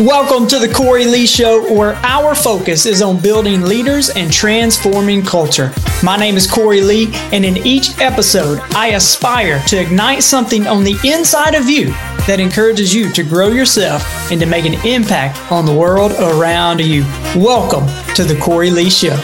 Welcome to the Cory Lee Show, where our focus is on building leaders and transforming culture. My name is Cory Lee, and in each episode, I aspire to ignite something on the inside of you that encourages you to grow yourself and to make an impact on the world around you. Welcome to the Cory Lee Show.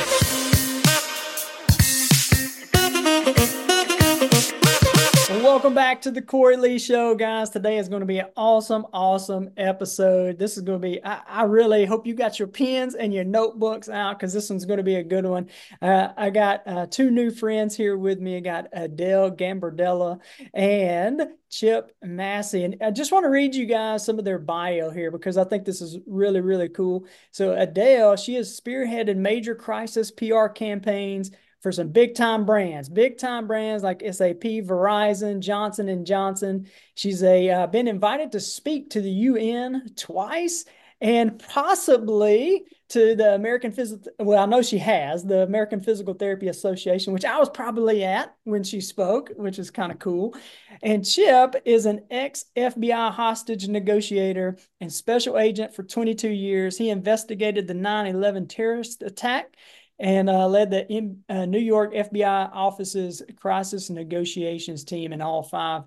Back to the Cory Lee Show, guys. Today is going to be an awesome, awesome episode. This is going to be, I, I really hope you got your pens and your notebooks out because this one's going to be a good one. Uh, I got uh, two new friends here with me. I got Adele Gambardella and Chip Massey. And I just want to read you guys some of their bio here because I think this is really, really cool. So, Adele, she has spearheaded major crisis PR campaigns for some big time brands, big time brands like SAP, Verizon, Johnson and Johnson. She's a uh, been invited to speak to the UN twice and possibly to the American Physical. Well, I know she has the American Physical Therapy Association, which I was probably at when she spoke, which is kind of cool. And Chip is an ex FBI hostage negotiator and special agent for 22 years. He investigated the 9 11 terrorist attack and uh, led the in, uh, New York FBI office's crisis negotiations team in all five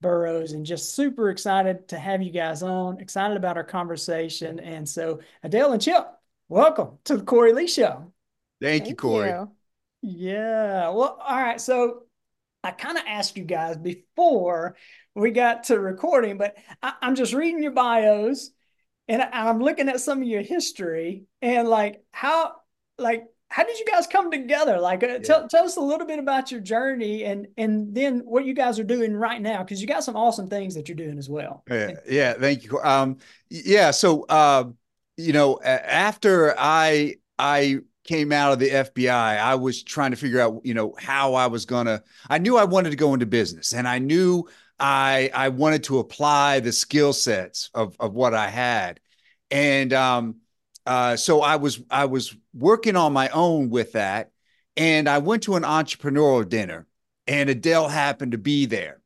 boroughs. And just super excited to have you guys on, excited about our conversation. And so, Adele and Chip, welcome to the Cory Lee Show. Thank, Thank you, Cory. You. Yeah. Well, all right. So, I kind of asked you guys before we got to recording, but I, I'm just reading your bios and I'm looking at some of your history and like how like how did you guys come together? Like, uh, yeah. tell, tell us a little bit about your journey and and then what you guys are doing right now because you got some awesome things that you're doing as well. Yeah, yeah thank you. Um, yeah, so uh, you know, after I I came out of the FBI, I was trying to figure out, you know, how I was gonna. I knew I wanted to go into business, and I knew I I wanted to apply the skill sets of of what I had, and um, uh, so I was I was working on my own with that, and I went to an entrepreneurial dinner, and Adele happened to be there,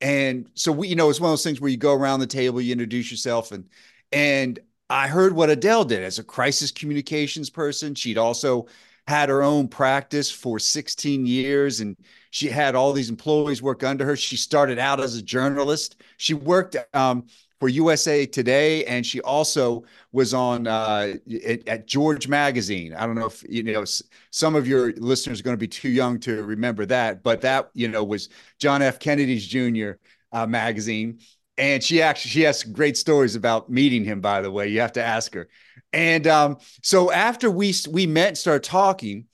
and so we, you know, it's one of those things where you go around the table, you introduce yourself, and and I heard what Adele did as a crisis communications person. She'd also had her own practice for 16 years and she had all these employees work under her. She started out as a journalist. She worked um, for USA Today, and she also was on uh, at, at, George Magazine. I don't know if you know some of your listeners are going to be too young to remember that, but that you know was John F. Kennedy's Jr. Uh, magazine, and she actually she has great stories about meeting him. By the way, you have to ask her. And um, so after we we met and started talking,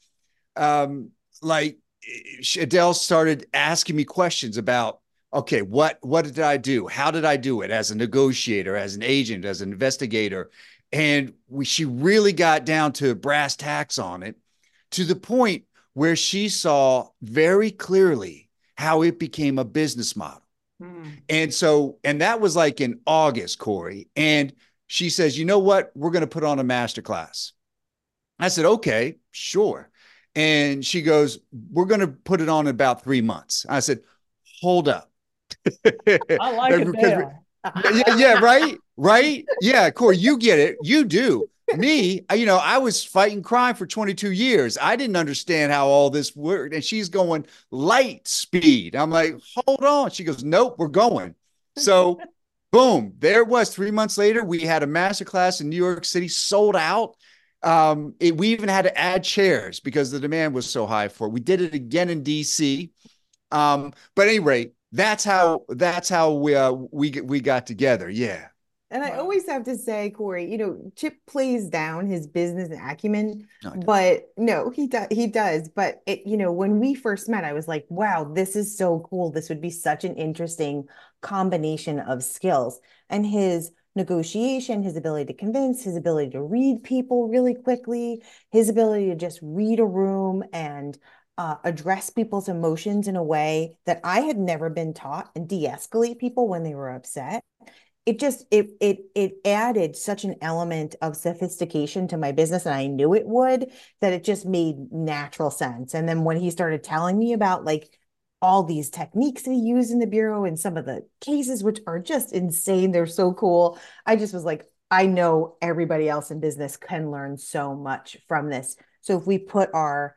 um, like Adele started asking me questions about okay, what what did I do? How did I do it as a negotiator, as an agent, as an investigator? And we, she really got down to brass tacks on it to the point where she saw very clearly how it became a business model. Hmm. And so, and that was like in August, Cory. And she says, you know what? We're going to put on a master class. I said, okay, sure. And she goes, we're going to put it on in about three months. I said, hold up. I like it. yeah, yeah, right, right. Yeah, Cory, you get it. You do. Me, you know, I was fighting crime for 22 years. I didn't understand how all this worked. And she's going light speed. I'm like, hold on. She goes, nope, we're going. So, boom, there it was. Three months later, we had a master class in New York City, sold out. Um, it, we even had to add chairs because the demand was so high for it. We did it again in DC. Um, but anyway, that's how that's how we uh, we we got together. Yeah. And I always have to say, Cory, you know, Chip plays down his business acumen, no, but no, he does. He does. But it, you know, when we first met, I was like, "Wow, this is so cool. This would be such an interesting combination of skills." And his negotiation, his ability to convince, his ability to read people really quickly, his ability to just read a room and uh, address people's emotions in a way that I had never been taught and de-escalate people when they were upset. It just it it it added such an element of sophistication to my business, and I knew it would that it just made natural sense. And then when he started telling me about like all these techniques that he used in the bureau and some of the cases, which are just insane, they're so cool. I just was like, I know everybody else in business can learn so much from this. So if we put our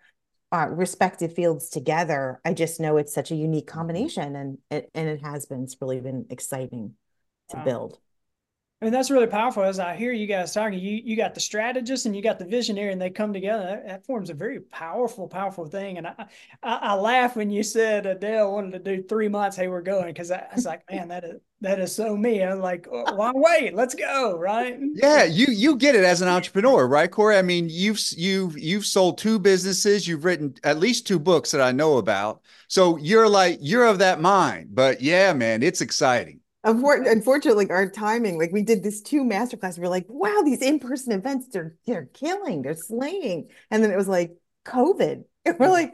uh, respective fields together, I just know it's such a unique mm-hmm. combination, and it and it has been. It's really been exciting to wow. build. And that's really powerful. As I hear you guys talking, you you got the strategist and you got the visionary, and they come together. That, that forms a very powerful, powerful thing. And I, I, I laugh when you said Adele wanted to do three months. Hey, we're going because I, I was like, man, that is that is so me. I'm like, long wait, let's go, right? Yeah, you you get it as an entrepreneur, right, Cory? I mean, you've you've you've sold two businesses, you've written at least two books that I know about. So you're like you're of that mind. But yeah, man, it's exciting unfortunately our timing like we did this two masterclass we are like wow these in-person events they're they're killing they're slaying. And then it was like covid. And we're mm. like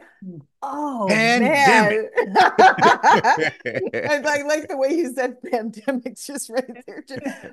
oh Pandemic. man. I like, like the way you said pandemics just right there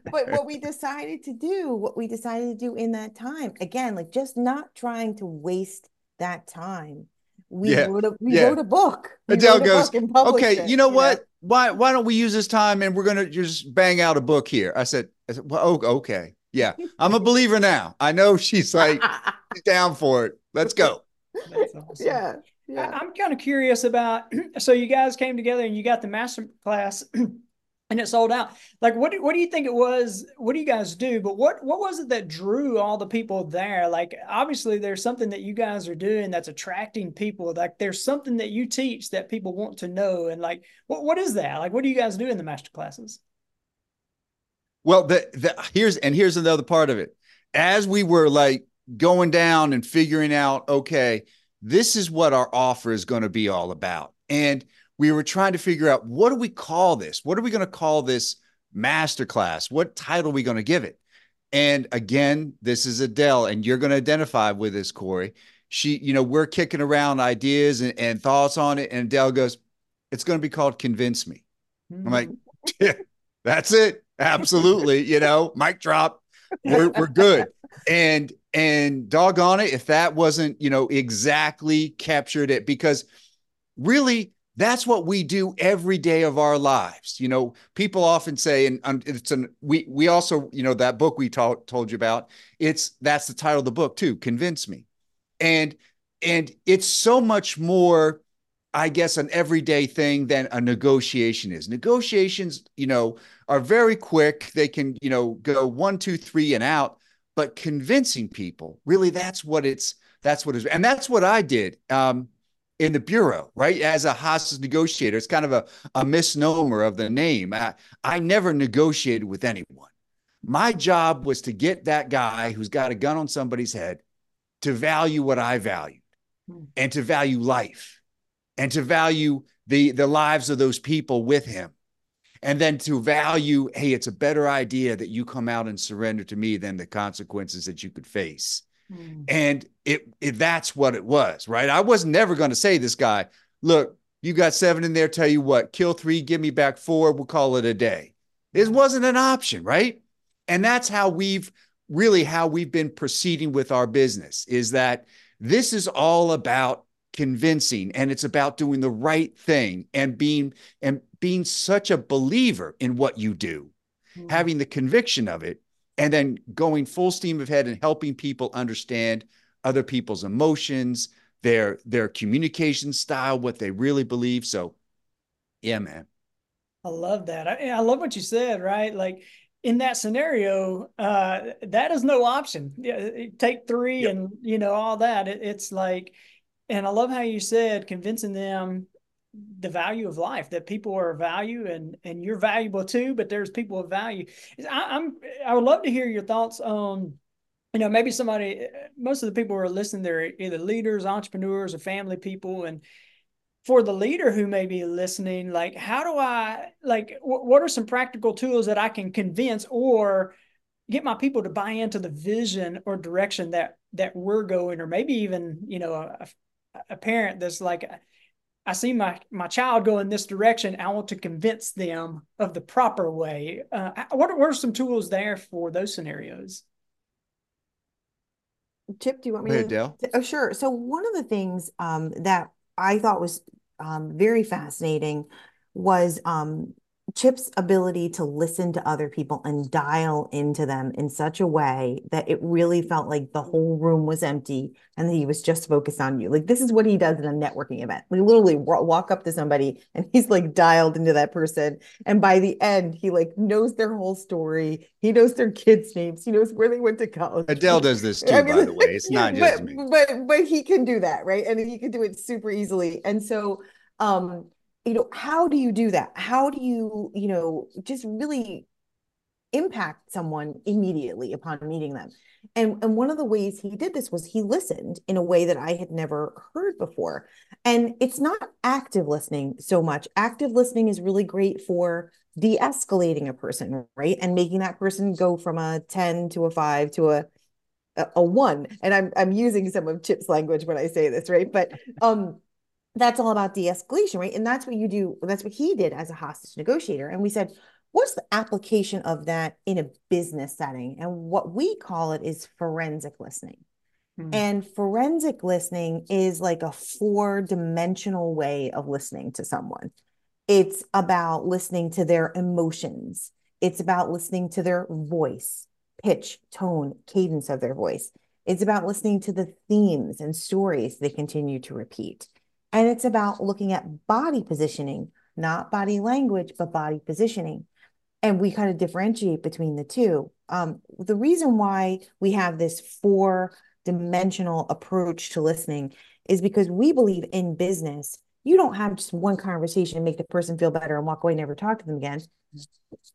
but what we decided to do what we decided to do in that time again like just not trying to waste that time we yeah. wrote a we yeah. wrote a book. We Adele goes, okay, you know what? Why why don't we use this time and we're gonna just bang out a book here? I said, I said, well, oh, okay, yeah, I'm a believer now. I know she's like down for it. Let's go. Awesome. Yeah. Yeah. I'm kind of curious about. So you guys came together and you got the master class and it sold out. Like, what do, what do you think it was? What do you guys do? But what what was it that drew all the people there? Like, obviously, there's something that you guys are doing that's attracting people. Like, there's something that you teach that people want to know. And like, what what is that? Like, what do you guys do in the master classes? Well, the, the here's and here's another part of it. As we were like going down and figuring out, okay, this is what our offer is going to be all about, and we were trying to figure out what do we call this? What are we going to call this masterclass? What title are we going to give it? And again, this is Adele, and you're going to identify with this, Cory. She, you know, we're kicking around ideas and, and thoughts on it. And Adele goes, it's going to be called Convince Me. Mm-hmm. I'm like, yeah, that's it. Absolutely. you know, mic drop. We're, we're good. And, and doggone it, if that wasn't, you know, exactly captured it, because really, that's what we do every day of our lives. You know, people often say, and it's an we we also, you know, that book we told told you about. It's that's the title of the book too. Convince me, and and it's so much more, I guess, an everyday thing than a negotiation is. Negotiations, you know, are very quick. They can, you know, go one, two, three, and out. But convincing people, really, that's what it's. That's what is, and that's what I did. Um, in the bureau, right? As a hostage negotiator, it's kind of a, a misnomer of the name. I, I never negotiated with anyone. My job was to get that guy who's got a gun on somebody's head to value what I valued hmm. and to value life and to value the, the lives of those people with him. And then to value, hey, it's a better idea that you come out and surrender to me than the consequences that you could face. Mm. And it, it that's what it was, right? I was never going to say this guy, look, you got seven in there, tell you what, kill three, give me back four, we'll call it a day. This wasn't an option, right? And that's how we've really how we've been proceeding with our business is that this is all about convincing and it's about doing the right thing and being and being such a believer in what you do mm-hmm. having the conviction of it and then going full steam ahead and helping people understand other people's emotions, their their communication style, what they really believe. So, yeah, man. I love that. I, I love what you said. Right, like in that scenario, uh, that is no option. Yeah, take three, yep. and you know all that. It, it's like, and I love how you said convincing them the value of life that people are value and and you're valuable too but there's people of value. I, i'm i would love to hear your thoughts on you know maybe somebody eh, most of the people who are listening they're either leaders entrepreneurs or family people. And for the leader who may be listening like how do i like w- what are some practical tools that i can convince or get my people to buy into the vision or direction that that we're going or maybe even you know a, a parent that's like I see my my child go in this direction. I want to convince them of the proper way. Uh, what, are, what are some tools there for those scenarios? Chip, do you want me ahead, to? Oh, sure. So one of the things um, that I thought was um, very fascinating was um, Chip's ability to listen to other people and dial into them in such a way that it really felt like the whole room was empty and he was just focused on you. Like this is what he does in a networking event. We literally walk up to somebody and he's like dialed into that person. And by the end, he like knows their whole story. He knows their kids' names. He knows where they went to college. Adele does this too, I mean, by the way. It's not just me. But but he can do that, right? And he can do it super easily. And so um you know how do you do that? How do you you know just really impact someone immediately upon meeting them? And and one of the ways he did this was he listened in a way that i had never heard before. And it's not active listening so much. Active listening is really great for de-escalating a person right? And making that person go from a 10 to a 5 to a a, 1 and i'm i'm using some of chip's language when i say this right? But um that's all about de-escalation, right? And that's what you do. That's what he did as a hostage negotiator. And we said, what's the application of that in a business setting? And what we call it is forensic listening. Mm-hmm. And forensic listening is like a four dimensional way of listening to someone. It's about listening to their emotions. It's about listening to their voice, pitch, tone, cadence of their voice. It's about listening to the themes and stories they continue to repeat. And it's about looking at body positioning, not body language, but body positioning. And we kind of differentiate between the two. Um, the reason why we have this four dimensional approach to listening is because we believe in business, you don't have just one conversation and make the person feel better and walk away never talk to them again.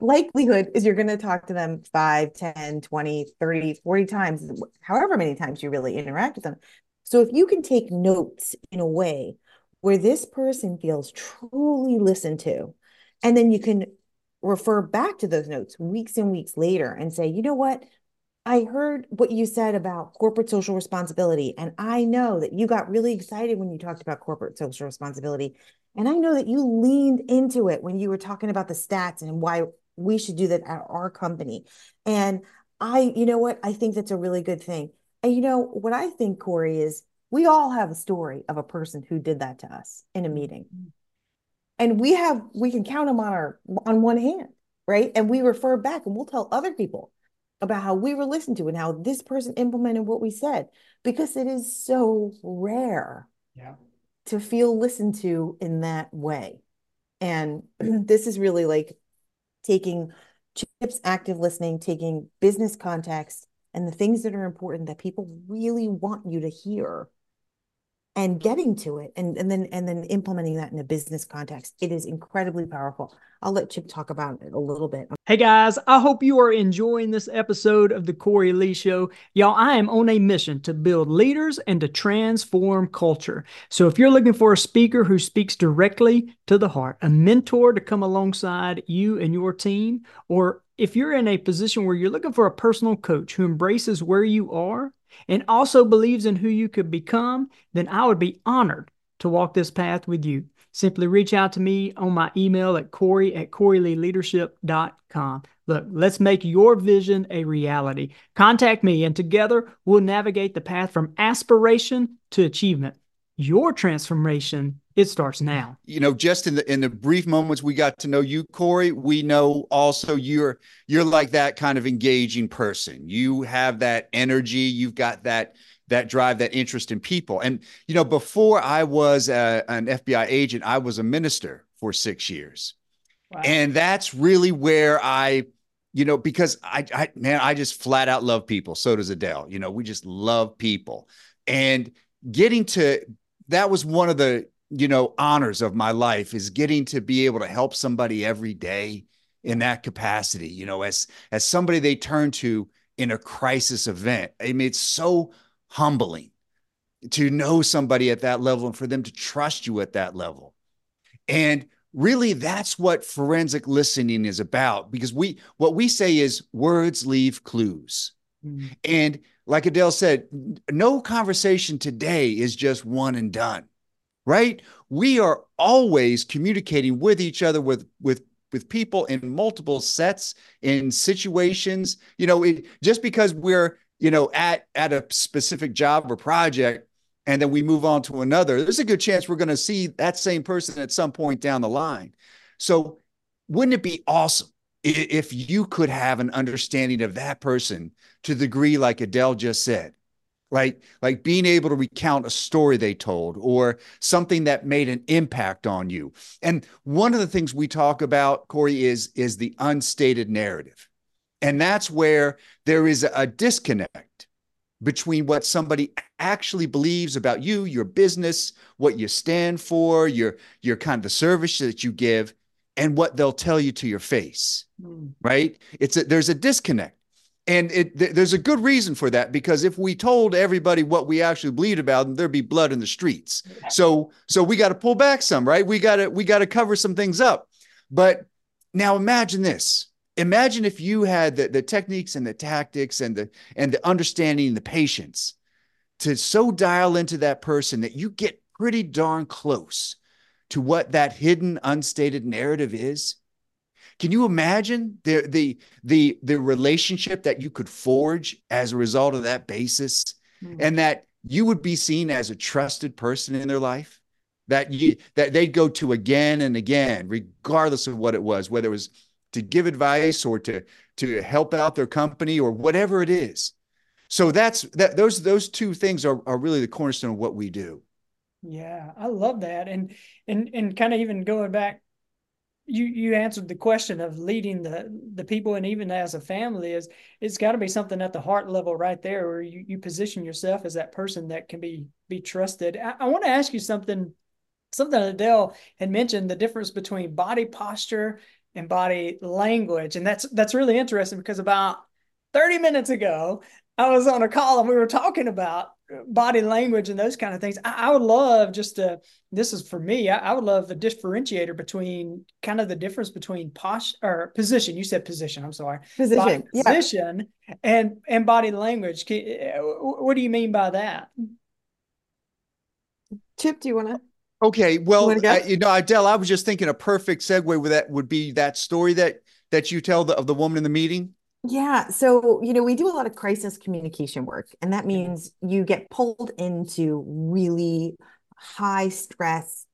Likelihood is you're going to talk to them 5, 10, 20, 30, 40 times, however many times you really interact with them. So if you can take notes in a way where this person feels truly listened to. And then you can refer back to those notes weeks and weeks later and say, you know what? I heard what you said about corporate social responsibility. And I know that you got really excited when you talked about corporate social responsibility. And I know that you leaned into it when you were talking about the stats and why we should do that at our company. And I, you know what? I think that's a really good thing. And you know what I think, Cory, is we all have a story of a person who did that to us in a mm-hmm. meeting. And we have, we can count them on our, on one hand, right? And we refer back and we'll tell other people about how we were listened to and how this person implemented what we said because it is so rare yeah. to feel listened to in that way. And this is really like taking chips active listening, taking business context and the things that are important that people really want you to hear and getting to it and, and then and then implementing that in a business context. It is incredibly powerful. I'll let chip talk about it a little bit. Hey guys i hope you are enjoying this episode of the cory lee show. Y'all i am on a mission to build leaders and to transform culture. So if you're looking for a speaker who speaks directly to the heart a mentor to come alongside you and your team or if you're in a position where you're looking for a personal coach who embraces where you are and also believes in who you could become, then I would be honored to walk this path with you. Simply reach out to me on my email at Cory at CoryLeeLeadership.com. Look, let's make your vision a reality. Contact me, and together we'll navigate the path from aspiration to achievement. Your transformation it starts now. You know, just in the in the brief moments we got to know you, Cory, we know also you're you're like that kind of engaging person. You have that energy. You've got that that drive, that interest in people. And you know, before I was a, an FBI agent, I was a minister for six years, wow. and that's really where I. You know, because I, I, man, I just flat out love people. So does Adele. You know, we just love people. And getting to that was one of the you know, honors of my life is getting to be able to help somebody every day in that capacity, you know, as as somebody they turn to in a crisis event. I mean, it's so humbling to know somebody at that level and for them to trust you at that level. And really that's what forensic listening is about because we what we say is words leave clues. Mm-hmm. And like Adele said, no conversation today is just one and done right? We are always communicating with each other with with with people in multiple sets in situations. You know, it, just because we're you know at at a specific job or project and then we move on to another, there's a good chance we're going to see that same person at some point down the line. So wouldn't it be awesome if you could have an understanding of that person to the degree like Adele just said, right? Like being able to recount a story they told or something that made an impact on you. And one of the things we talk about, Cory, is, is the unstated narrative. And that's where there is a disconnect between what somebody actually believes about you, your business, what you stand for, your, your kind of the service that you give, and what they'll tell you to your face. Mm. Right? It's a, there's a disconnect. And it, th- there's a good reason for that because if we told everybody what we actually believed about them, there'd be blood in the streets. So, so we got to pull back some, right? We got to, we got to cover some things up. But now imagine this. Imagine if you had the, the techniques and the tactics and the, and the understanding and the patience to so dial into that person that you get pretty darn close to what that hidden, unstated narrative is? Can you imagine the the the the relationship that you could forge as a result of that basis, mm-hmm. and that you would be seen as a trusted person in their life? That you that they'd go to again and again, regardless of what it was, whether it was to give advice or to to help out their company or whatever it is. So that's that those those two things are, are really the cornerstone of what we do. Yeah, I love that. And and and kind of even going back, you you answered the question of leading the the people and even as a family is it's got to be something at the heart level right there where you, you position yourself as that person that can be be trusted. I, I want to ask you something something Adele had mentioned the difference between body posture and body language. And that's that's really interesting because about 30 minutes ago, I was on a call and we were talking about body language and those kind of things. I, I would love just to, this is for me, I, I, would love the differentiator between kind of the difference between posh or position. You said position, I'm sorry. Position. yeah. Position and, and body language. Eh, eh, what do you mean by that? Chip, do you want to? Okay, well, you, I, you know, Adele, I was just thinking a perfect segue with that would be that story that that you tell the, of the woman in the meeting. Yeah. So, you know, we do a lot of crisis communication work, and that means you get pulled into really high stress,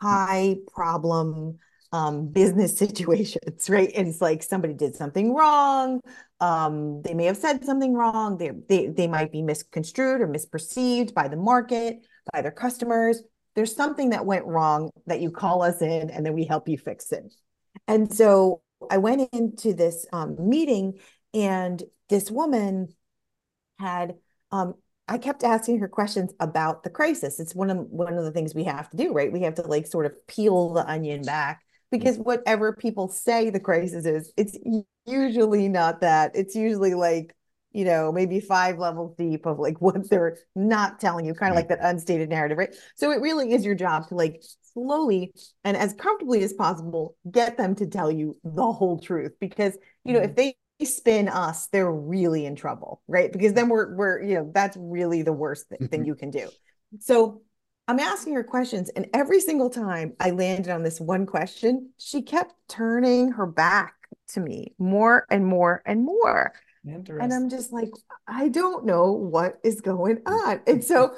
high problem um, business situations, right? And it's like somebody did something wrong. Um, they may have said something wrong. They, they, they might be misconstrued or misperceived by the market, by their customers. There's something that went wrong that you call us in and then we help you fix it. And so I went into this um, meeting and this woman had um, I kept asking her questions about the crisis. It's one of one of the things we have to do, right? We have to like sort of peel the onion back because whatever people say the crisis is, it's usually not that. It's usually like, you know, maybe five levels deep of like what they're not telling you, kind of like that unstated narrative, right? So it really is your job to like slowly and as comfortably as possible get them to tell you the whole truth because you know mm-hmm. if they spin us they're really in trouble right because then we're we're you know that's really the worst thing, thing mm-hmm. you can do so i'm asking her questions and every single time i landed on this one question she kept turning her back to me more and more and more and I'm just like, I don't know what is going on. And so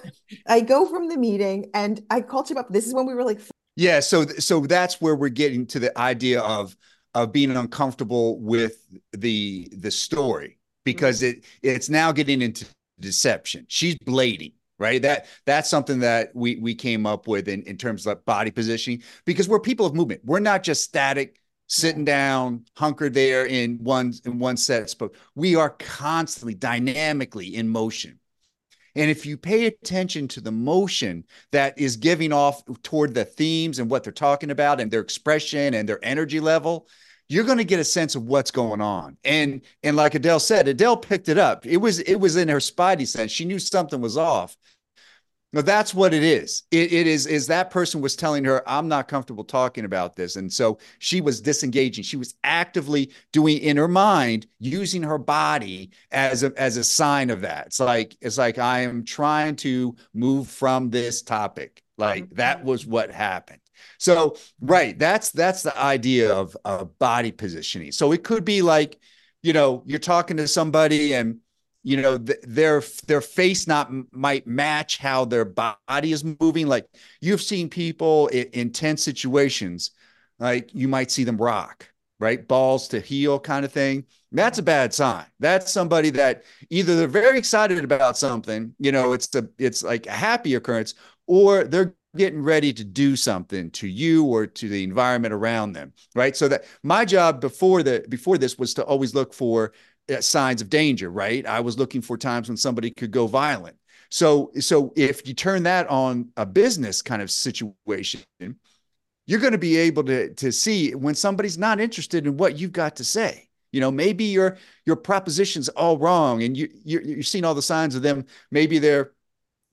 I go from the meeting and I called him up. This is when we were like, yeah. So, so that's where we're getting to the idea of, of being uncomfortable with the, the story because mm-hmm. it, it's now getting into deception. She's blading right that that's something that we we came up with in, in terms of body positioning because we're people of movement we're not just static sitting down, hunkered there in one in one set. But we are constantly, dynamically in motion. And if you pay attention to the motion that is giving off toward the themes and what they're talking about and their expression and their energy level, you're going to get a sense of what's going on. And and like Adele said, Adele picked it up. It was it was in her spidey sense. She knew something was off. No, that's what it is. It, it is is that person was telling her, "I'm not comfortable talking about this," and so she was disengaging. She was actively doing in her mind, using her body as a as a sign of that. It's like it's like I am trying to move from this topic. Like that mm-hmm. was what happened. So right, that's that's the idea of of body positioning. So it could be like, you know, you're talking to somebody and you know th- their their face not might match how their body is moving like you've seen people in, tense situations like you might see them rock, right? Balls to heel kind of thing. That's a bad sign. That's somebody that either they're very excited about something, you know, it's the it's like a happy occurrence, or they're getting ready to do something to you or to the environment around them, right? So that my job before the before this was to always look for signs of danger, right? I was looking for times when somebody could go violent. So so if you turn that on a business kind of situation, you're going to be able to to see when somebody's not interested in what you've got to say. You know, maybe your your proposition's all wrong, and you you're, you're seeing all the signs of them. Maybe they're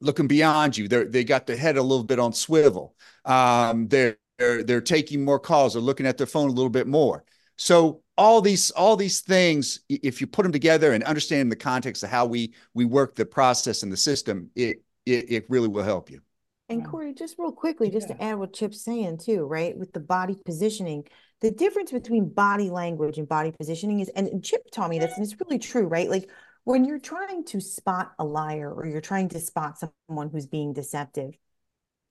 looking beyond you. They're they got their head a little bit on swivel. Um, they're they're they're taking more calls. They're looking at their phone a little bit more. So all these all these things, if you put them together and understand the context of how we we work the process and the system, it it, it really will help you. And Cory, just real quickly, just yeah. to add what Chip's saying too, right? With the body positioning, the difference between body language and body positioning is, and Chip taught me this, and it's really true, right? Like when you're trying to spot a liar or you're trying to spot someone who's being deceptive,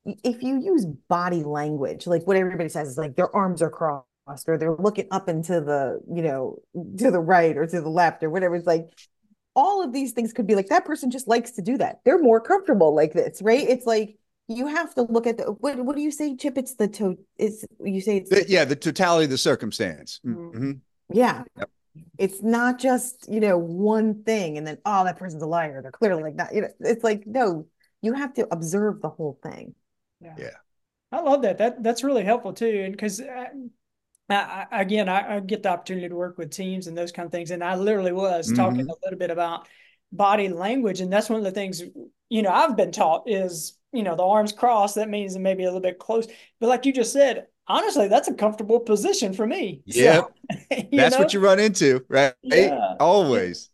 if you use body language, like what everybody says is like their arms are crossed or they're looking up into the, you know, to the right or to the left or whatever, it's like all of these things could be like that person just likes to do that. They're more comfortable like this, right? It's like you have to look at the what what do you say, Chip? It's the to it's you say it's the, yeah, the totality of the circumstance. Mm-hmm. Yeah. Yep it's not just you know one thing and then oh that person's a liar they're clearly like that you know it's like no you have to observe the whole thing yeah, yeah. i love that that that's really helpful too and because uh, again I, I, get the opportunity to work with teams and those kind of things and i literally was mm-hmm. talking a little bit about body language and that's one of the things you know i've been taught is you know the arms crossed that means maybe a little bit close but like you just said honestly, that's a comfortable position for me. Yeah. So, that's know? what you run into, right? Yeah. Always.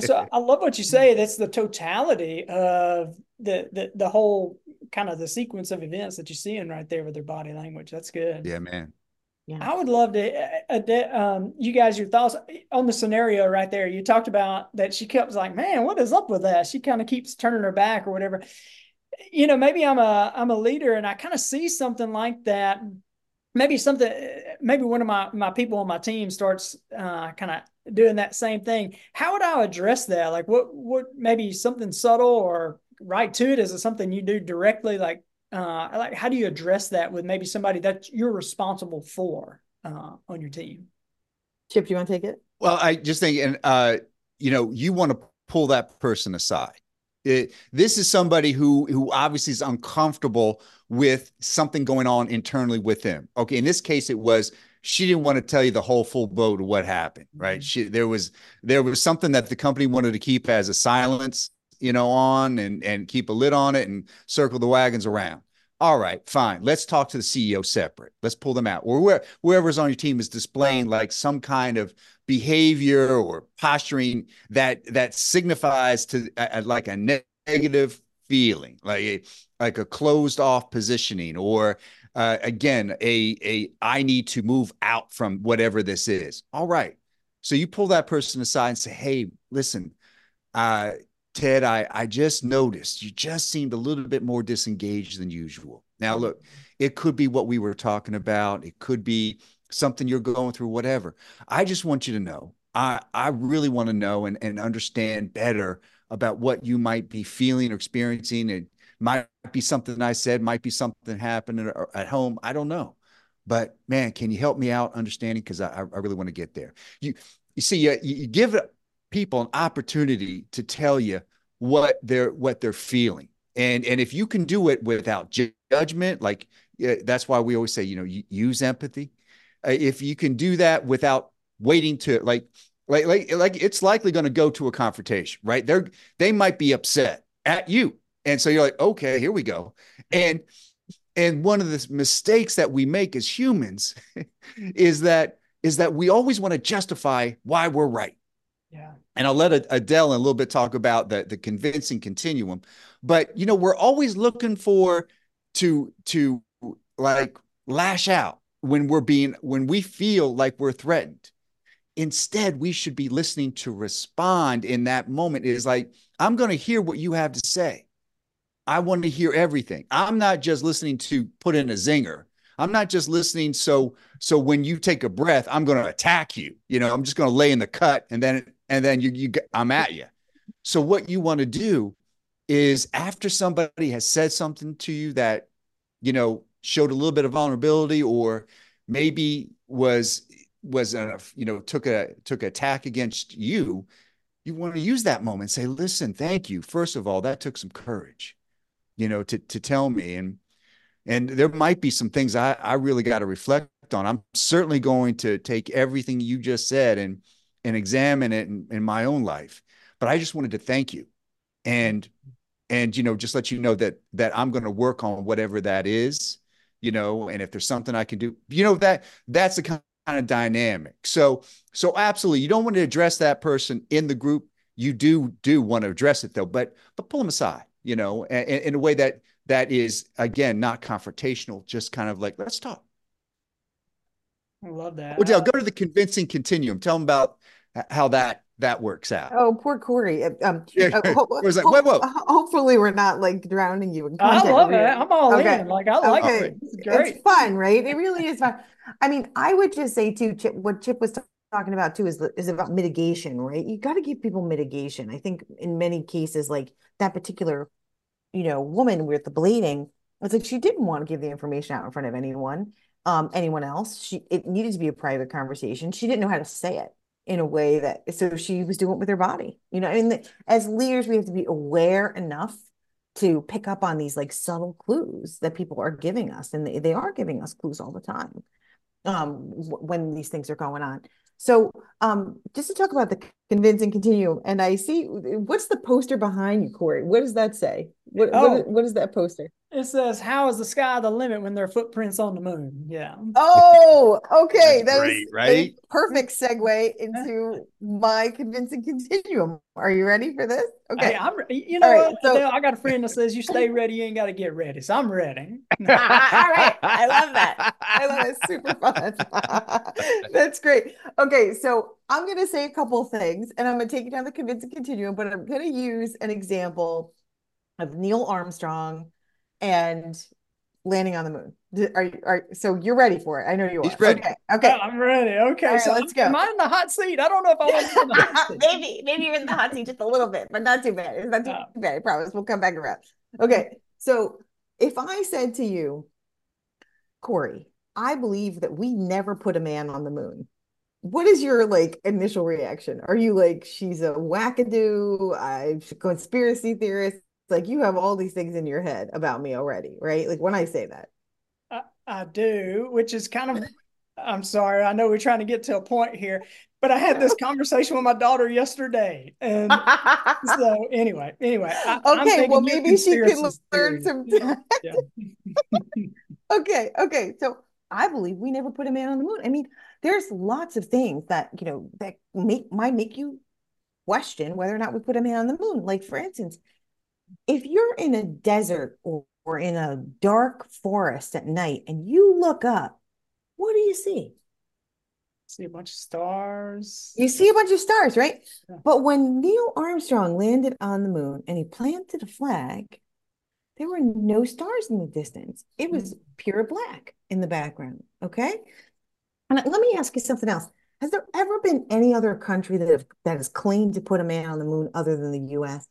so I love what you say. That's the totality of the, the the whole kind of the sequence of events that you're seeing right there with their body language. That's good. Yeah, man. Yeah. I would love to, uh, uh um, you guys, your thoughts on the scenario right there. You talked about that she kept like, man, what is up with that? She kind of keeps turning her back or whatever. You know, maybe I'm a I'm a leader and I kind of see something like that maybe something maybe one of my my people on my team starts uh, kind of doing that same thing how would i address that like what what maybe something subtle or right to it is it something you do directly like uh like how do you address that with maybe somebody that you're responsible for uh on your team chip do you want to take it well i just think and uh you know you want to pull that person aside it, this is somebody who who obviously is uncomfortable with something going on internally with them. Okay, in this case, it was she didn't want to tell you the whole full boat of what happened. Right? Mm-hmm. She there was there was something that the company wanted to keep as a silence, you know, on and and keep a lid on it and circle the wagons around. All right, fine. Let's talk to the CEO separate. Let's pull them out. Or where, whoever's on your team is displaying like some kind of behavior or posturing that that signifies to like a negative feeling, like like a closed off positioning, or uh, again a a I need to move out from whatever this is. All right, so you pull that person aside and say, "Hey, listen, uh, Ted, I, I just noticed you just seemed a little bit more disengaged than usual. Now, look, it could be what we were talking about. It could be something you're going through, whatever. I just want you to know. I, I really want to know and, and understand better about what you might be feeling or experiencing. It might be something I said, might be something happening at home. I don't know. But man, can you help me out understanding? Because I, I really want to get there. You, you see, you, you give people an opportunity to tell you what they're what they're feeling. And and if you can do it without judgment like that's why we always say you know use empathy. Uh, if you can do that without waiting to like like like like it's likely going to go to a confrontation right? They're they might be upset at you. And so you're like okay here we go. And and one of the mistakes that we make as humans is that is that we always want to justify why we're right yeah. And I'll let Adele in a little bit talk about the, the convincing continuum. But you know, we're always looking for to to like lash out when we're being when we feel like we're threatened. Instead, we should be listening to respond in that moment. It is like, I'm going to hear what you have to say. I want to hear everything. I'm not just listening to put in a zinger. I'm not just listening so so when you take a breath, I'm going to attack you. You know, I'm just going to lay in the cut and then and then you you I'm at you. So what you want to do is after somebody has said something to you that you know showed a little bit of vulnerability or maybe was was a you know took a took attack against you you want to use that moment say listen thank you. First of all that took some courage you know to to tell me. And and there might be some things i i really got to reflect on. I'm certainly going to take everything you just said and and examine it in, in my own life. But i just wanted to thank you and and you know just let you know that that i'm going to work on whatever that is you know and if there's something i can do you know that that's the kind of dynamic. So so absolutely you don't want to address that person in the group. You do do want to address it though but but pull them aside you know in, in a way that that is again not confrontational just kind of like let's talk i love that Well, Adele, go to the convincing continuum tell them about how that that works out. Oh, poor Cory. Uh, um, yeah, uh, ho- like, whoa, whoa. hopefully, we're not like drowning you in content. I love it. I'm all okay. in. Like I like okay. it. It's great. It's fun, right? It really is fun. I mean, I would just say too, Chip. What Chip was talking about too is is about mitigation, right? You got to give people mitigation. I think in many cases, like that particular, you know, woman with the blading, it's like she didn't want to give the information out in front of anyone, um, anyone else. She it needed to be a private conversation. She didn't know how to say it in a way that so she was doing it with her body you know I mean as leaders we have to be aware enough to pick up on these like subtle clues that people are giving us and they, they are giving us clues all the time um when these things are going on so um just to talk about the convincing continuum and i see what's the poster behind you cory what does that say what, oh. what, what is that poster it says, "How is the sky the limit when there are footprints on the moon?" Yeah. Oh, okay. That's great, right? perfect segue into my convincing continuum. Are you ready for this? Okay. Hey, I'm. You know, right, so, I got a friend that says, "You stay ready, you ain't got to get ready." So I'm ready. All right. I love that. I love it. Super fun. That's great. Okay, so I'm going to say a couple things, and I'm going to take you down the convincing continuum, but I'm going to use an example of Neil Armstrong and landing on the moon. Are you are so you're ready for it? I know you are. He's ready. Okay. okay. I'm ready. Okay. Right, so let's go. Am I in the hot seat? I don't know if I want to in the hot seat. maybe, maybe you're in the hot seat just a little bit, but not too bad. It's not too oh. bad. I promise. We'll come back around. Okay. So if I said to you, Cory, I believe that we never put a man on the moon. What is your like initial reaction? Are you like she's a wackadoo, I conspiracy theorist? Like you have all these things in your head about me already, right? Like when I say that. I, I do, which is kind of I'm sorry. I know we're trying to get to a point here, but I had this conversation with my daughter yesterday. And so anyway, anyway. I, okay, well maybe she can learn some yeah. okay, okay. So I believe we never put a man on the moon. I mean, there's lots of things that, you know, that make might make you question whether or not we put a man on the moon. Like for instance, if you're in a desert or, or in a dark forest at night and you look up, what do you see? See a bunch of stars. You see a bunch of stars, right? Yeah. But when Neil Armstrong landed on the moon and he planted a flag, there were no stars in the distance. It was mm-hmm. pure black in the background. Okay. And let me ask you something else. Has there ever been any other country that have, that has claimed to put a man on the moon other than the U.S.?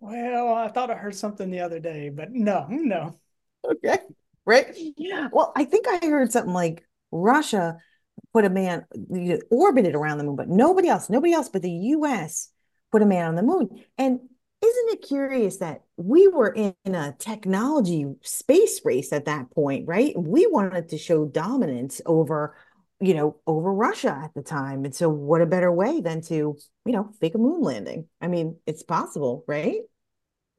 Well, I thought I heard something the other day, but no, no. Okay. Right. Yeah. Well, I think I heard something like Russia put a man orbited around the moon, but nobody else, nobody else but the US put a man on the moon. And isn't it curious that we were in a technology space race at that point, right? We wanted to show dominance over, you know, over Russia at the time. And so what a better way than to, you know, fake a moon landing? I mean, it's possible, right?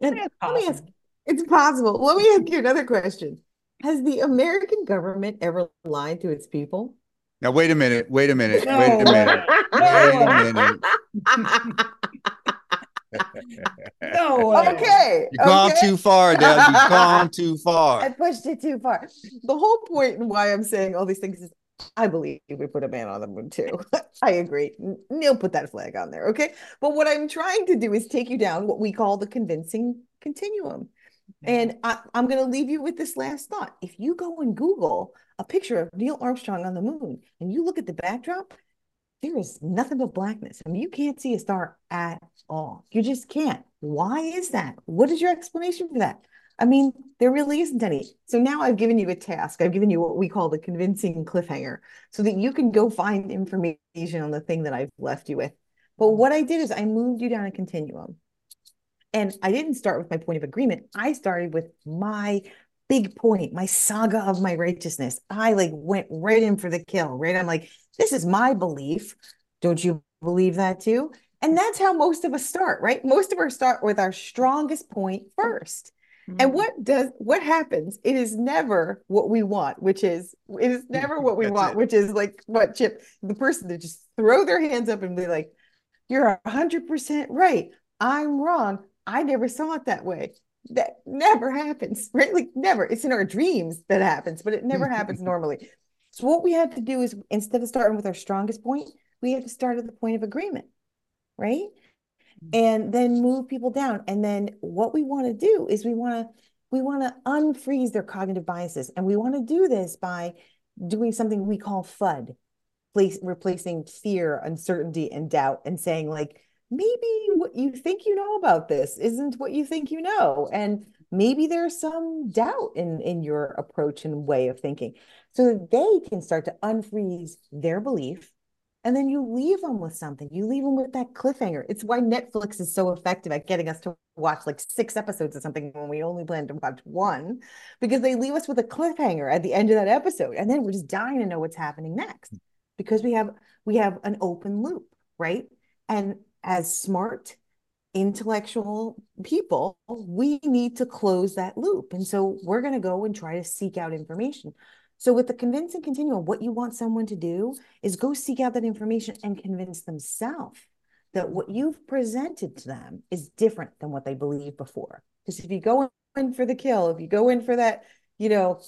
And let me ask, it's possible. Let me ask you another question. Has the American government ever lied to its people? Now wait a minute. Wait a minute. No. Wait a minute. wait a minute. no. Okay. You've gone too far, Deb. You've gone too far. I pushed it too far. The whole point and why I'm saying all these things is I believe we put a man on the moon too. I agree. Neil put that flag on there. Okay. But what I'm trying to do is take you down what we call the convincing continuum. Mm-hmm. And I, I'm going to leave you with this last thought. If you go and Google a picture of Neil Armstrong on the moon and you look at the backdrop, there is nothing but blackness. I mean, you can't see a star at all. You just can't. Why is that? What is your explanation for that? I mean, there really isn't any. So now I've given you a task. I've given you what we call the convincing cliffhanger so that you can go find information on the thing that I've left you with. But mm-hmm. what I did is I moved you down a continuum. And I didn't start with my point of agreement. I started with my big point, my saga of my righteousness. I like went right in for the kill, right? I'm like, this is my belief. Don't you believe that too? And that's how most of us start, right? Most of us start with our strongest 1st mm-hmm. And what does what happens? It is never what we want, which is it is never what we want, it. which is like what Chip, the person to just throw their hands up and be like, You're hundred percent right. I'm wrong. I never saw it that way. That never happens, right? Like never. It's in our dreams that happens, but it never happens normally. So what we have to do is instead of starting with our strongest point, we have to start at the point of agreement, right? And then move people down. And then what we want to do is we want to we want to unfreeze their cognitive biases. And we want to do this by doing something we call FUD, place, replacing fear, uncertainty, and doubt, and saying, like, maybe what you think you know about this isn't what you think you know and maybe there's some doubt in in your approach and way of thinking so that they can start to unfreeze their belief and then you leave them with something you leave them with that cliffhanger it's why netflix is so effective at getting us to watch like six episodes of something when we only plan to watch one because they leave us with a cliffhanger at the end of that episode and then we're just dying to know what's happening next because we have we have an open loop right and as smart intellectual people, we need to close that loop. And so we're going to go and try to seek out information. So with the convincing continuum, what you want someone to do is go seek out that information and convince themselves that what you've presented to them is different than what they believed before. Because if you go in for the kill, if you go in for that, you know,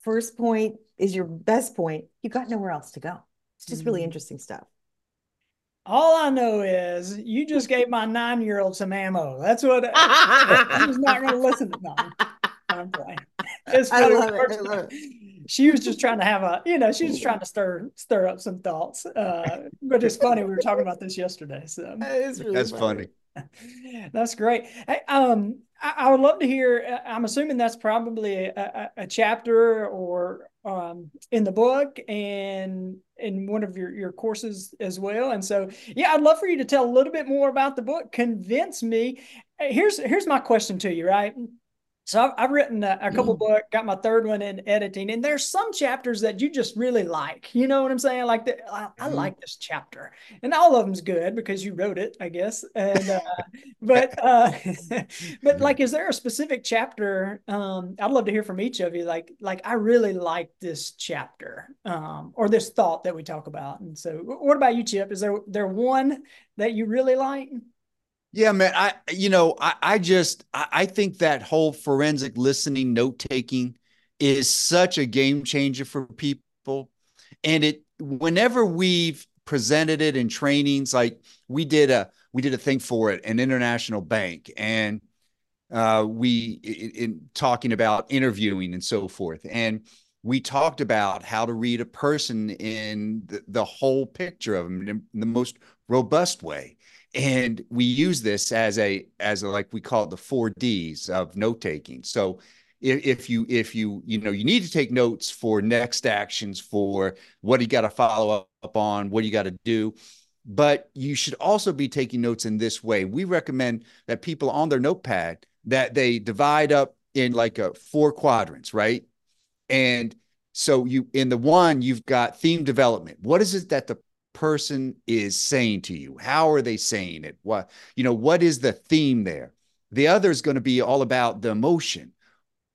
first point is your best point, you got nowhere else to go. It's just really mm-hmm. interesting stuff. All I know is you just gave my nine year old some ammo. That's what I'm not going to listen to. No, I'm playing. It's I love, it, I love it. She was just trying to have a, you know, she was trying to stir stir up some thoughts. Uh, but it's funny we were talking about this yesterday. So really that's funny. funny. That's great. Hey, um, I, I, would love to hear. Uh, I'm assuming that's probably a, a, a chapter or um, in the book and in one of your, your courses as well. And so, yeah, I'd love for you to tell a little bit more about the book. Convince me. Here's here's my question to you, right? So I've, I've written a, a couple mm. books, got my third one in editing, and there's some chapters that you just really like. You know what I'm saying? Like the, I, I mm-hmm. like this chapter, and all of them's good because you wrote it, I guess. And uh, but uh, but like, is there a specific chapter? Um, I'd love to hear from each of you. Like like I really like this chapter um, or this thought that we talk about. And so, what about you, Chip? Is there there one that you really like? Yeah, man. I you know, I, I just I, I think that whole forensic listening, note taking is such a game changer for people. And it whenever we've presented it in trainings, like we did a we did a thing for it, an international bank, and uh, we in, in talking about interviewing and so forth. And we talked about how to read a person in the, the whole picture of them in the most robust way and we use this as a as a, like we call it the four d's of note taking. So if, if you if you you know you need to take notes for next actions for what you got to follow up on what you got to do. But you should also be taking notes in this way. We recommend that people on their notepad that they divide up in like a four quadrants right? And so you in the one you've got theme development. What is it that the person is saying to you? How are they saying it? What you know what is the theme there? The other is going to be all about the emotion.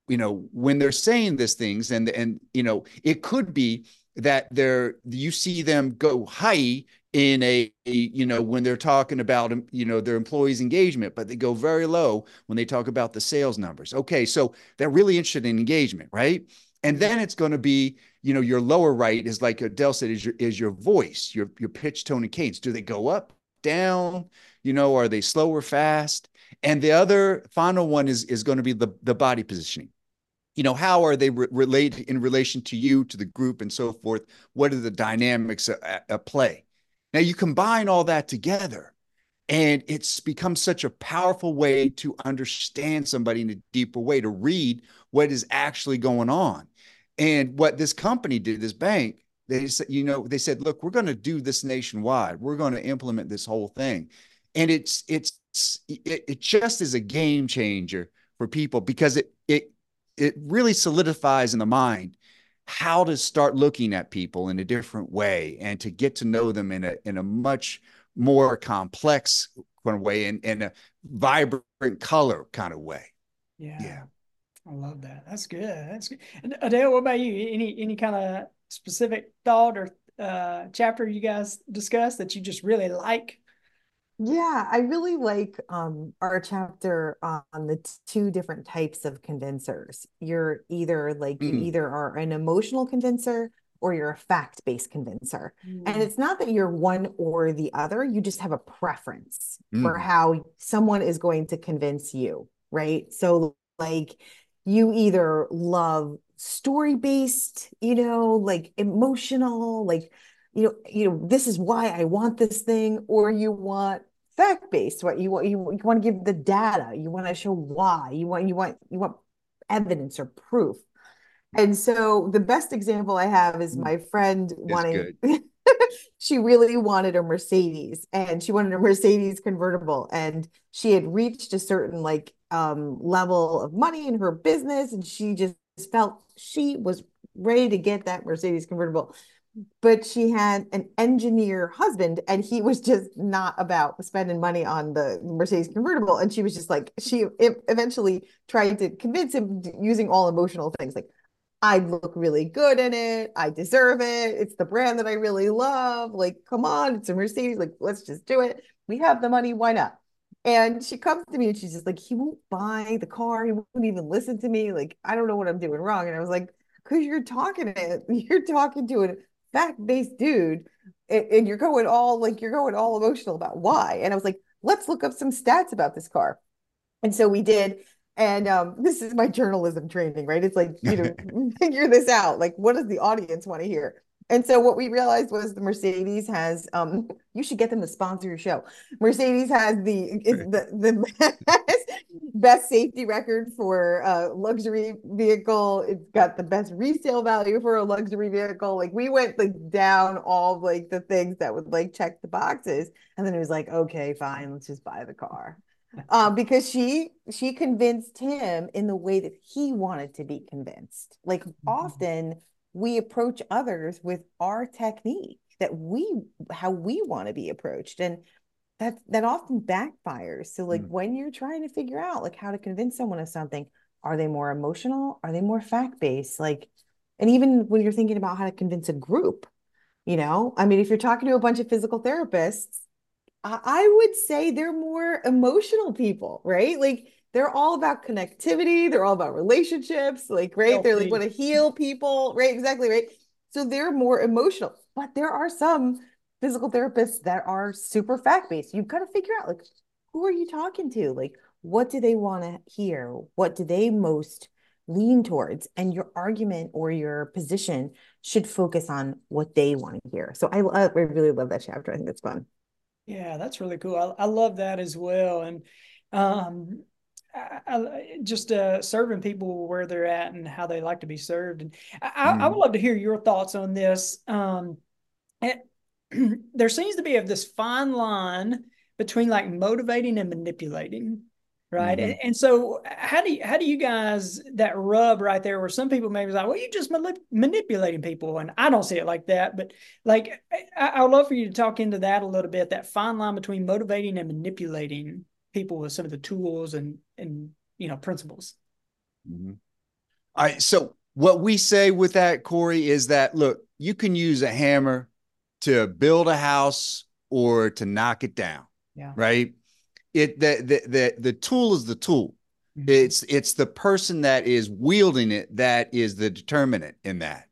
You know when they're saying these things and and you know it could be that they're you see them go high in a, a, you know when they're talking about you know their employees engagement but they go very low when they talk about the sales numbers. Okay so they're really interested in engagement right? And then it's going to be you know, your lower right is like Adele said, is your is your voice, your your pitch, tone, and cadence. Do they go up? down? You know, are they slow or fast? And the other final one is is going to be the the body positioning. You know, how are they re- in relation to you, to the group, and so forth? What are the dynamics at play? Now you combine all that together, and it's become such a powerful way to understand somebody in a deeper way, to read what is actually going on. And what this company did, this bank, they said, you know, they said, look, we're going to do this nationwide. We're going to implement this whole thing. And it's it's it, it just is a game changer for people because it it it really solidifies in the mind how to start looking at people in a different way and to get to know them in a in a much more complex kind of way and in a vibrant color kind of way. Yeah. Yeah. I love that. That's good. That's good. Adele, what about you? Any any kind of specific thought or uh, chapter you guys discussed that you just really like? Yeah, I really like um, our chapter on the two different types of convincers. You're either like mm. you either are an emotional convincer or you're a fact-based convincer. Mm. And it's not that you're one or the other, you just have a preference mm. for how someone is going to convince you, right? So like you either love story based you know like emotional like you know you know this is why i want this thing or you want fact based what you want you, you want to give the data you want to show why you want you want you want evidence or proof and so the best example i have is mm. my friend it's wanting she really wanted a mercedes and she wanted a mercedes convertible and she had reached a certain like um, level of money in her business and she just felt she was ready to get that Mercedes convertible. But she had an engineer husband, and he was just not about spending money on the Mercedes convertible. And she was just like, she eventually tried to convince him using all emotional things like, I look really good in it. I deserve it. It's the brand that I really love. Like, come on, it's a Mercedes. Like, let's just do it. We have the money. Why not? And she comes to me and she's just like, he won't buy the car. He won't even listen to me. Like, I don't know what I'm doing wrong. And I was like, because you're talking to you're talking to a fact-based dude and, and you're going all like you're going all emotional about why. And I was like, let's look up some stats about this car. And so we did. And um, this is my journalism training, right? It's like, you know, figure this out. Like, what does the audience want to hear? And so what we realized was the Mercedes has um you should get them to sponsor your show. Mercedes has the the the best, best safety record for a luxury vehicle. It's got the best resale value for a luxury vehicle. Like we went like down all like the things that would like check the boxes. And then it was like, okay, fine, let's just buy the car. Um, because she she convinced him in the way that he wanted to be convinced. Like mm-hmm. often we approach others with our technique that we how we want to be approached. And that that often backfires. So like mm. when you're trying to figure out like how to convince someone of something are they more emotional? Are they more fact based like and even when you're thinking about how to convince a group you know i mean if you're talking to a bunch of physical therapists I, I would say they're more emotional people right? Like they're all about connectivity. They're all about relationships. Like, right? Healthy. They're like want to heal people, right? Exactly, right. So they're more emotional. But there are some physical therapists that are super fact based. You've got to figure out like who are you talking to? Like, what do they want to hear? What do they most lean towards? And your argument or your position should focus on what they want to hear. So I, I really love that chapter. I think it's fun. Yeah, that's really cool. I, I love that as well. And um, I, just uh, serving people where they're at and how they like to be served. And I, mm. I would mm-hmm. love to hear your thoughts on this. Um, there seems to be of this fine line between like motivating and manipulating, right? Mm-hmm. And, and, so, how do you, how do you guys that rub right there? Where some people maybe like, well, you're just manip- manipulating people, and I don't see it like that. But like, I, I would love for you to talk into that a little bit. That fine line between motivating and manipulating people with some of the tools and and you know principles. Mm-hmm. All right. So what we say with that, Cory, is that look, you can use a hammer to build a house or to knock it down. Yeah. Right. It the the the, the tool is the tool. Mm-hmm. It's it's the person that is wielding it that is the determinant in that.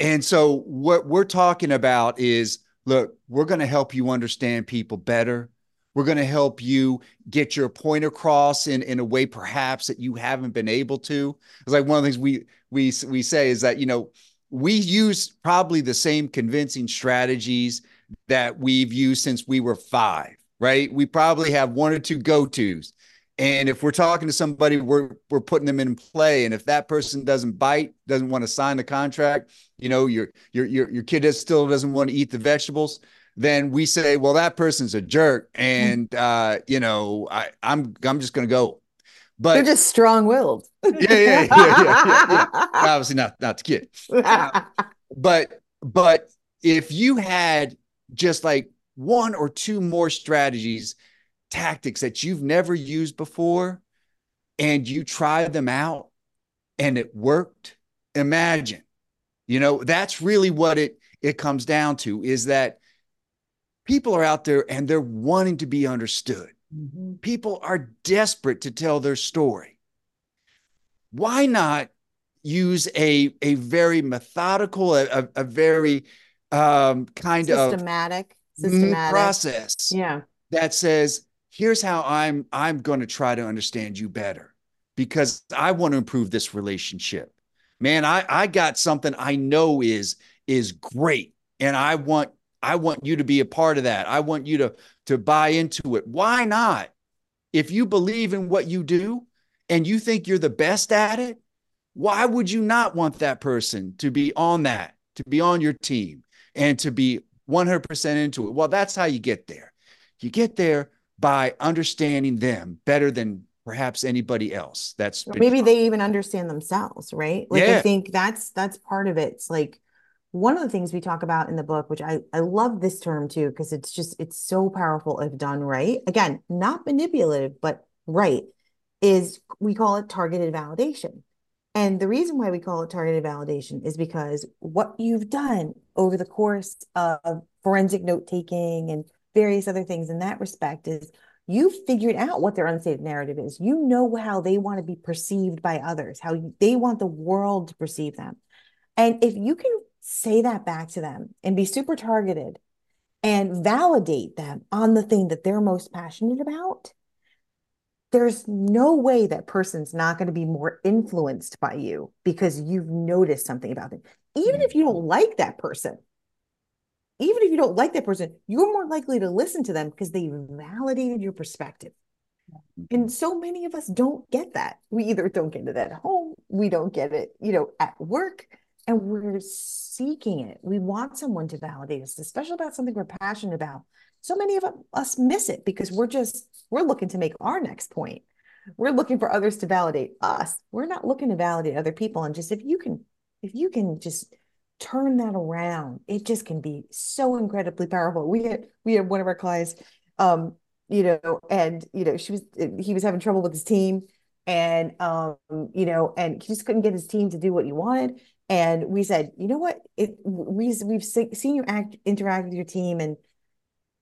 And so what we're talking about is look, we're going to help you understand people better. We're going to help you get your point across in, in a way perhaps that you haven't been able to. It's like one of the things we we we say is that, you know, we use probably the same convincing strategies that we've used since we were five, right? We probably have one or two go-tos. And if we're talking to somebody, we're we're putting them in play. And if that person doesn't bite, doesn't want to sign the contract, you know, your your your your kid still doesn't want to eat the vegetables, then we say, well, that person's a jerk, and uh, you know, I I'm I'm just gonna go. But they're just strong-willed. yeah, yeah, yeah, yeah, yeah, yeah. Obviously not not the kid. Uh, but but if you had just like one or two more strategies tactics that you've never used before and you tried them out and it worked imagine you know that's really what it it comes down to is that people are out there and they're wanting to be understood mm-hmm. people are desperate to tell their story why not use a a very methodical a, a, very um kind systematic, of systematic systematic process yeah that says here's how I'm I'm going to try to understand you better because I want to improve this relationship. Man, I I got something I know is is great and I want I want you to be a part of that. I want you to to buy into it. Why not? If you believe in what you do and you think you're the best at it, why would you not want that person to be on that, to be on your team and to be 100% into it? Well, that's how you get there. You get there by understanding them better than perhaps anybody else. That's maybe they even understand themselves, right? Like yeah. I think that's that's part of it. It's like one of the things we talk about in the book, which I, I love this term too, because it's just it's so powerful if done right. Again, not manipulative, but right, is we call it targeted validation. And the reason why we call it targeted validation is because what you've done over the course of forensic note taking and various other things in that respect is you've figured out what their unstated narrative is. You know how they want to be perceived by others, how they want the world to perceive them. And if you can say that back to them and be super targeted and validate them on the thing that they're most passionate about, there's no way that person's not going to be more influenced by you because you've noticed something about them. Even if you don't like that person, even if you don't like that person, you're more likely to listen to them because they validated your perspective. And so many of us don't get that. We either don't get it at home, we don't get it, you know, at work, and we're seeking it. We want someone to validate us, especially about something we're passionate about. So many of us miss it because we're just we're looking to make our next point. We're looking for others to validate us. We're not looking to validate other people. And just if you can, if you can just turn that around it just can be so incredibly powerful we had we had one of our clients um you know and you know she was he was having trouble with his team and um you know and he just couldn't get his team to do what he wanted and we said you know what? It we, we've seen you act interact with your team and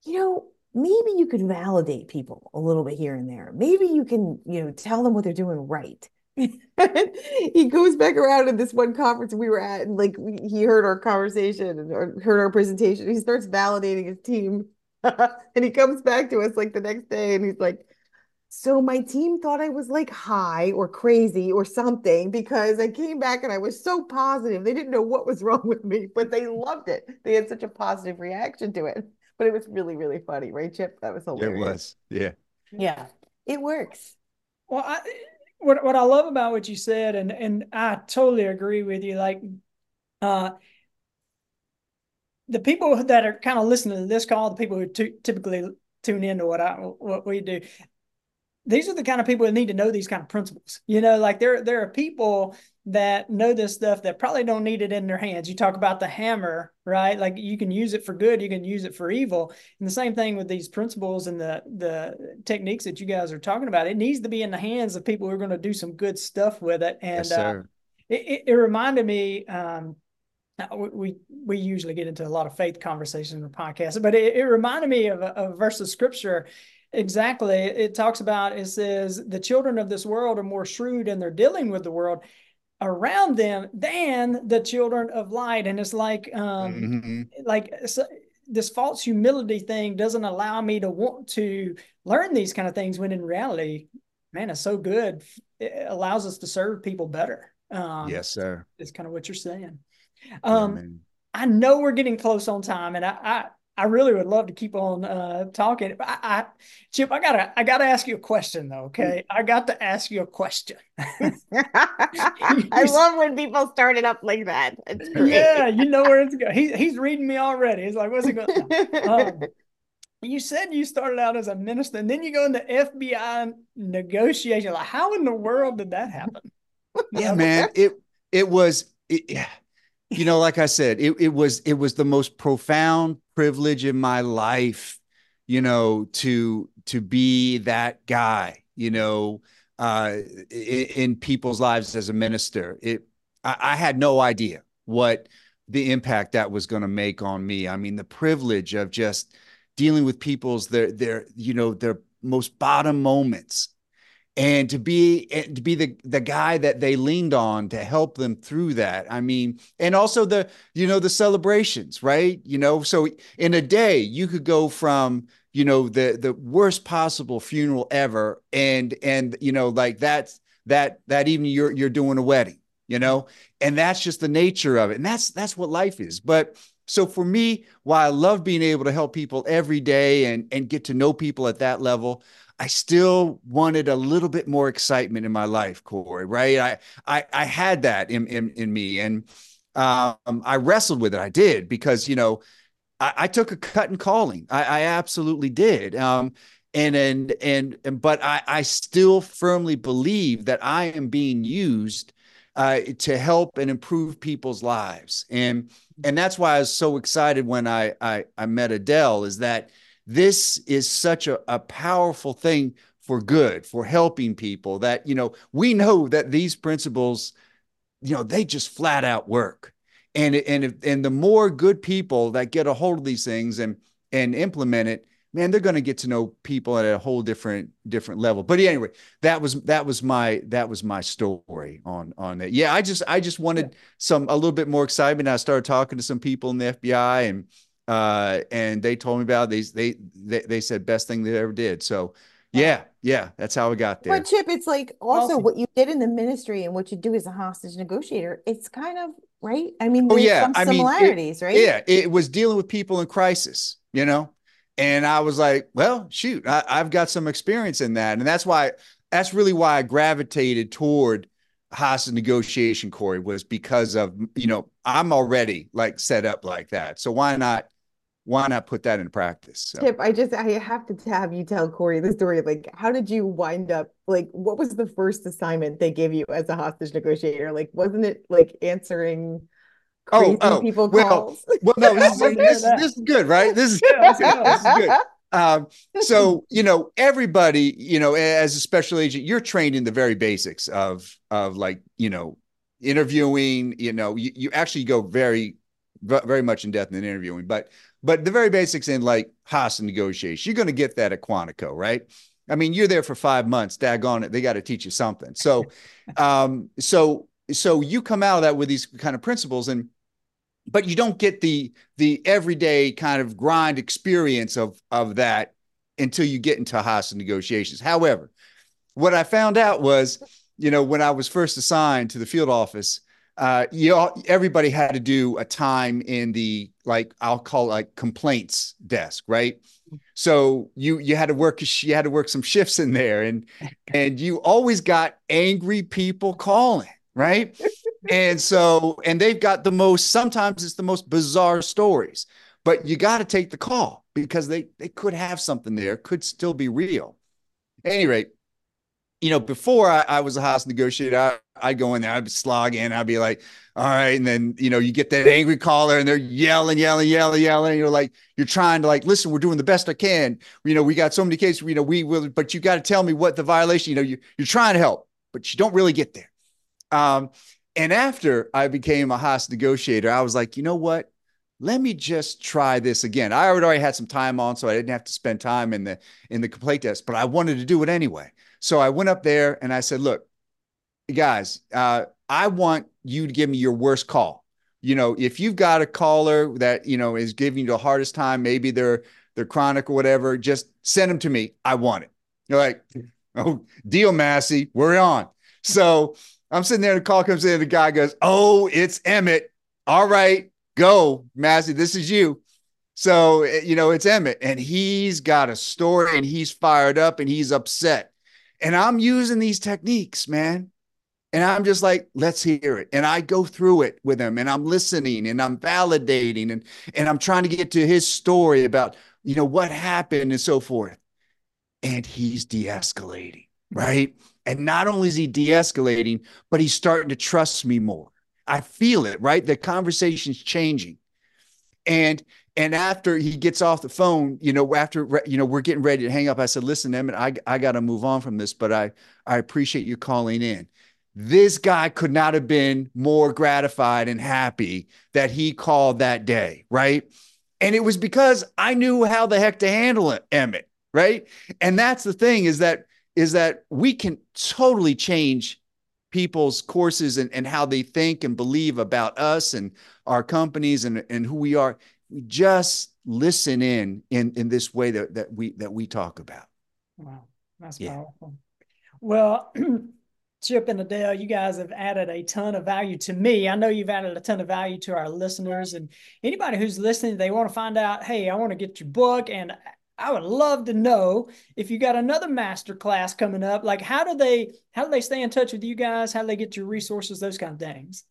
you know maybe you could validate people a little bit here and there. Maybe you can you know tell them what they're doing right. He goes back around in this one conference we were at, and like we, he heard our conversation and heard our presentation. He starts validating his team, and he comes back to us like the next day, and he's like, "So my team thought I was like high or crazy or something because I came back and I was so positive. They didn't know what was wrong with me, but they loved it. They had such a positive reaction to it. But it was really, really funny, right, Chip? That was hilarious. It was, yeah, yeah, it works. Well, I what what I love about what you said, and and I totally agree with you. Like, uh, the people that are kind of listening to this call, the people who t- typically tune into what I what we do, these are the kind of people that need to know these kind of principles. You know, like there there are people that know this stuff that probably don't need it in their hands. You talk about the hammer, right? Like you can use it for good, you can use it for evil. And the same thing with these principles and the the techniques that you guys are talking about. It needs to be in the hands of people who are going to do some good stuff with it. And yes, uh, it, it, reminded me. Um, we we usually get into a lot of faith conversations in the podcast, but it, it reminded me of a, of a verse of scripture Exactly. It talks about, it says, the children of this world are more shrewd and they're dealing with the world around them than the children of light and it's like um mm-hmm. like so this false humility thing doesn't allow me to want to learn these kind of things when in reality, man, it's so good. It allows us to serve people better. Um, yes, sir. It's kind of what you're saying. Um, yeah, I know we're getting close on time, and I, I I really would love to keep on uh, talking. I, I, Chip, I gotta, I gotta ask you a question though. Okay, I got to ask you a question. I love when people start it up like that. Yeah, you know where it's going. He, he's reading me already. He's like, "What's he going?" Um, you said you started out as a minister, and then you go into FBI negotiation. Like, how in the world did that happen? Yeah, man. It it was. It, you know, like I said, it, it was it was the most profound privilege in my life, you know, to to be that guy, you know, uh, in, in people's lives as a minister. It I, I had no idea what the impact that was going to make on me. I mean, the privilege of just dealing with people's their their you know their most bottom moments and to be to be the the guy that they leaned on to help them through that. I mean and also the you know the celebrations right? You know so in a day you could go from you know the the worst possible funeral ever and and you know like that's that that evening you're you're doing a wedding you know? And that's just the nature of it. And that's that's what life is. But so for me while i love being able to help people every day and and get to know people at that level I still wanted a little bit more excitement in my life, Cory. Right? I I, I had that in, in in me, and um, I wrestled with it. I did because you know I, I took a cut in calling. I, I absolutely did. Um, and and and, and but I I still firmly believe that I am being used uh, to help and improve people's lives, and and that's why I was so excited when I I, I met Adele. Is that this is such a, a powerful thing for good, for helping people that, you know, we know that these principles, you know, they just flat out work. And, and, if, and the more good people that get a hold of these things and, and implement it, man, they're going to get to know people at a whole different different level. But anyway, that was that was my that was my story on on that Yeah, I just I just wanted yeah. some a little bit more excitement. I started talking to some people in the FBI and uh, and they told me about these. They, they they said best thing they ever did. So yeah, yeah, that's how we got there. But Chip, it's like also awesome. what you did in the ministry and what you do as a hostage negotiator. It's kind of right. I mean, oh yeah, I similarities, mean, it, right? Yeah, it was dealing with people in crisis, you know. And I was like, well, shoot, I, I've got some experience in that, and that's why that's really why I gravitated toward hostage negotiation, Cory, was because of you know I'm already like set up like that. So why not why not put that in practice? So. Chip, I just I have to have you tell Cory the story. Like, how did you wind up? Like, what was the first assignment they gave you as a hostage negotiator? Like, wasn't it like answering? oh, oh, people well, calls? well, no, this, this, this, is good, right? This is, this is good. Um, so you know, everybody, you know, as a special agent, you're trained in the very basics of of like you know interviewing. You know, you, you actually go very very much in depth in interviewing, but but the very basics in like hostage negotiation, you're going to get that at Quantico, right? I mean, you're there for five months. Daggone it, they got to teach you something. So, um, so so you come out of that with these kind of principles, and but you don't get the the everyday kind of grind experience of of that until you get into hostage negotiations. However, what I found out was, you know, when I was first assigned to the field office, uh, you know, everybody had to do a time in the like I'll call it like complaints desk, right? So you you had to work you had to work some shifts in there, and and you always got angry people calling, right? and so and they've got the most sometimes it's the most bizarre stories, but you got to take the call because they they could have something there, could still be real. At any rate, you know, before I, I was a house negotiator, I, I'd go in there, I'd be slogging, I'd be like, all right. And then, you know, you get that angry caller and they're yelling, yelling, yelling, yelling. And you're like, you're trying to like, listen, we're doing the best I can. You know, we got so many cases, you know, we will, but you got to tell me what the violation, you know, you, you're trying to help, but you don't really get there. Um, and after I became a house negotiator, I was like, you know what? Let me just try this again. I already had some time on, so I didn't have to spend time in the in the complaint desk, but I wanted to do it anyway. So I went up there and I said, look, guys, uh, I want you to give me your worst call. you know, if you've got a caller that, you know, is giving you the hardest time, maybe they're they're chronic or whatever, just send them to me. I want it. You're like, oh, deal, Massey, we're on. So I'm sitting there, and the call comes in, the guy goes, Oh, it's Emmett. All right, go, Massey, this is you. So, eh, you know, it's Emmett, and he's got a story and he's fired up and he's upset. And I'm using these techniques, man. And I'm just like, let's hear it. And I go through it with him and I'm listening and I'm validating and, and I'm trying to get to his story about, you know, what happened and so forth. And he's de escalating, right? And not only is he de escalating, but he's starting to trust me more. I feel it, right? The conversation's changing. And and after he gets off the phone, you know, after you know we're getting ready to hang up, I said, "Listen, Emmett, I I got to move on from this, but I I appreciate you calling in." this guy could not have been more gratified and happy that he called that day, right? And it was because I knew how the heck to handle it, Emmett, right? And that's the thing is that is that we can totally change people's courses and, and how they think and believe about us and our companies and, and who we are. We just listen in in in this way that, that we that we talk about. Wow, that's yeah. powerful. Well, Chip and Adele, you guys have added a ton of value to me. I know you've added a ton of value to our listeners and anybody who's listening, they want to find out, hey, I want to get your book and I would love to know if you got another master class coming up. Like how do they how do they stay in touch with you guys? How do they get your resources, those kind of things?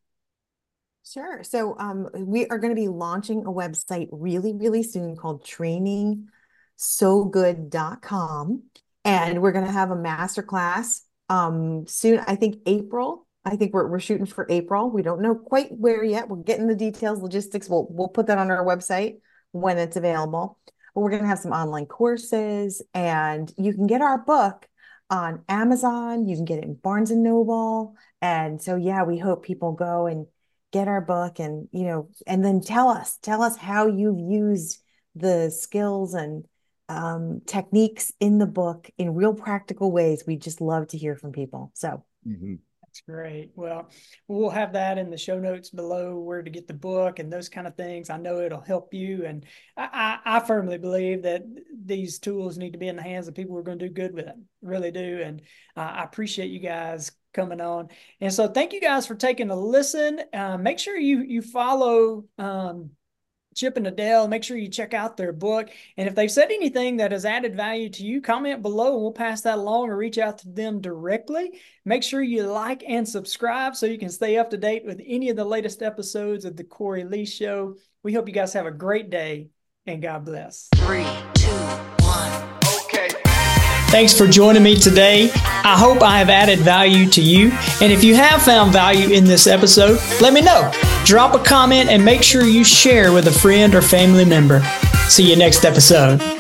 Sure. So um, we are going to be launching a website really, really soon called trainingsogood.com. And we're going to have a master class um soon i think april. I think we're, we're shooting for april. We don't know quite where yet. We're getting the details logistics. We'll we'll put that on our website when it's available. But we're going to have some online courses and you can get our book on amazon. You can get it in barnes and noble. And so yeah we hope people go and get our book and you know and then tell us tell us how you've used the skills and um, techniques in the book in real practical ways. We just love to hear from people. So mm-hmm. that's great. Well, we'll have that in the show notes below where to get the book and those kind of things. I know it'll help you. And I, I, I firmly believe that these tools need to be in the hands of people who are going to do good with it. Really do. And uh, I appreciate you guys coming on. And so thank you guys for taking a listen. Uh, make sure you you follow um, Chip and Adele. Make sure you check out their book. And if they've said anything that has added value to you, comment below and we'll pass that along or reach out to them directly. Make sure you like and subscribe so you can stay up to date with any of the latest episodes of The Cory Lee Show. We hope you guys have a great day and God bless. Three, two. Thanks for joining me today. I hope I have added value to you. And if you have found value in this episode, let me know. Drop a comment and make sure you share with a friend or family member. See you next episode.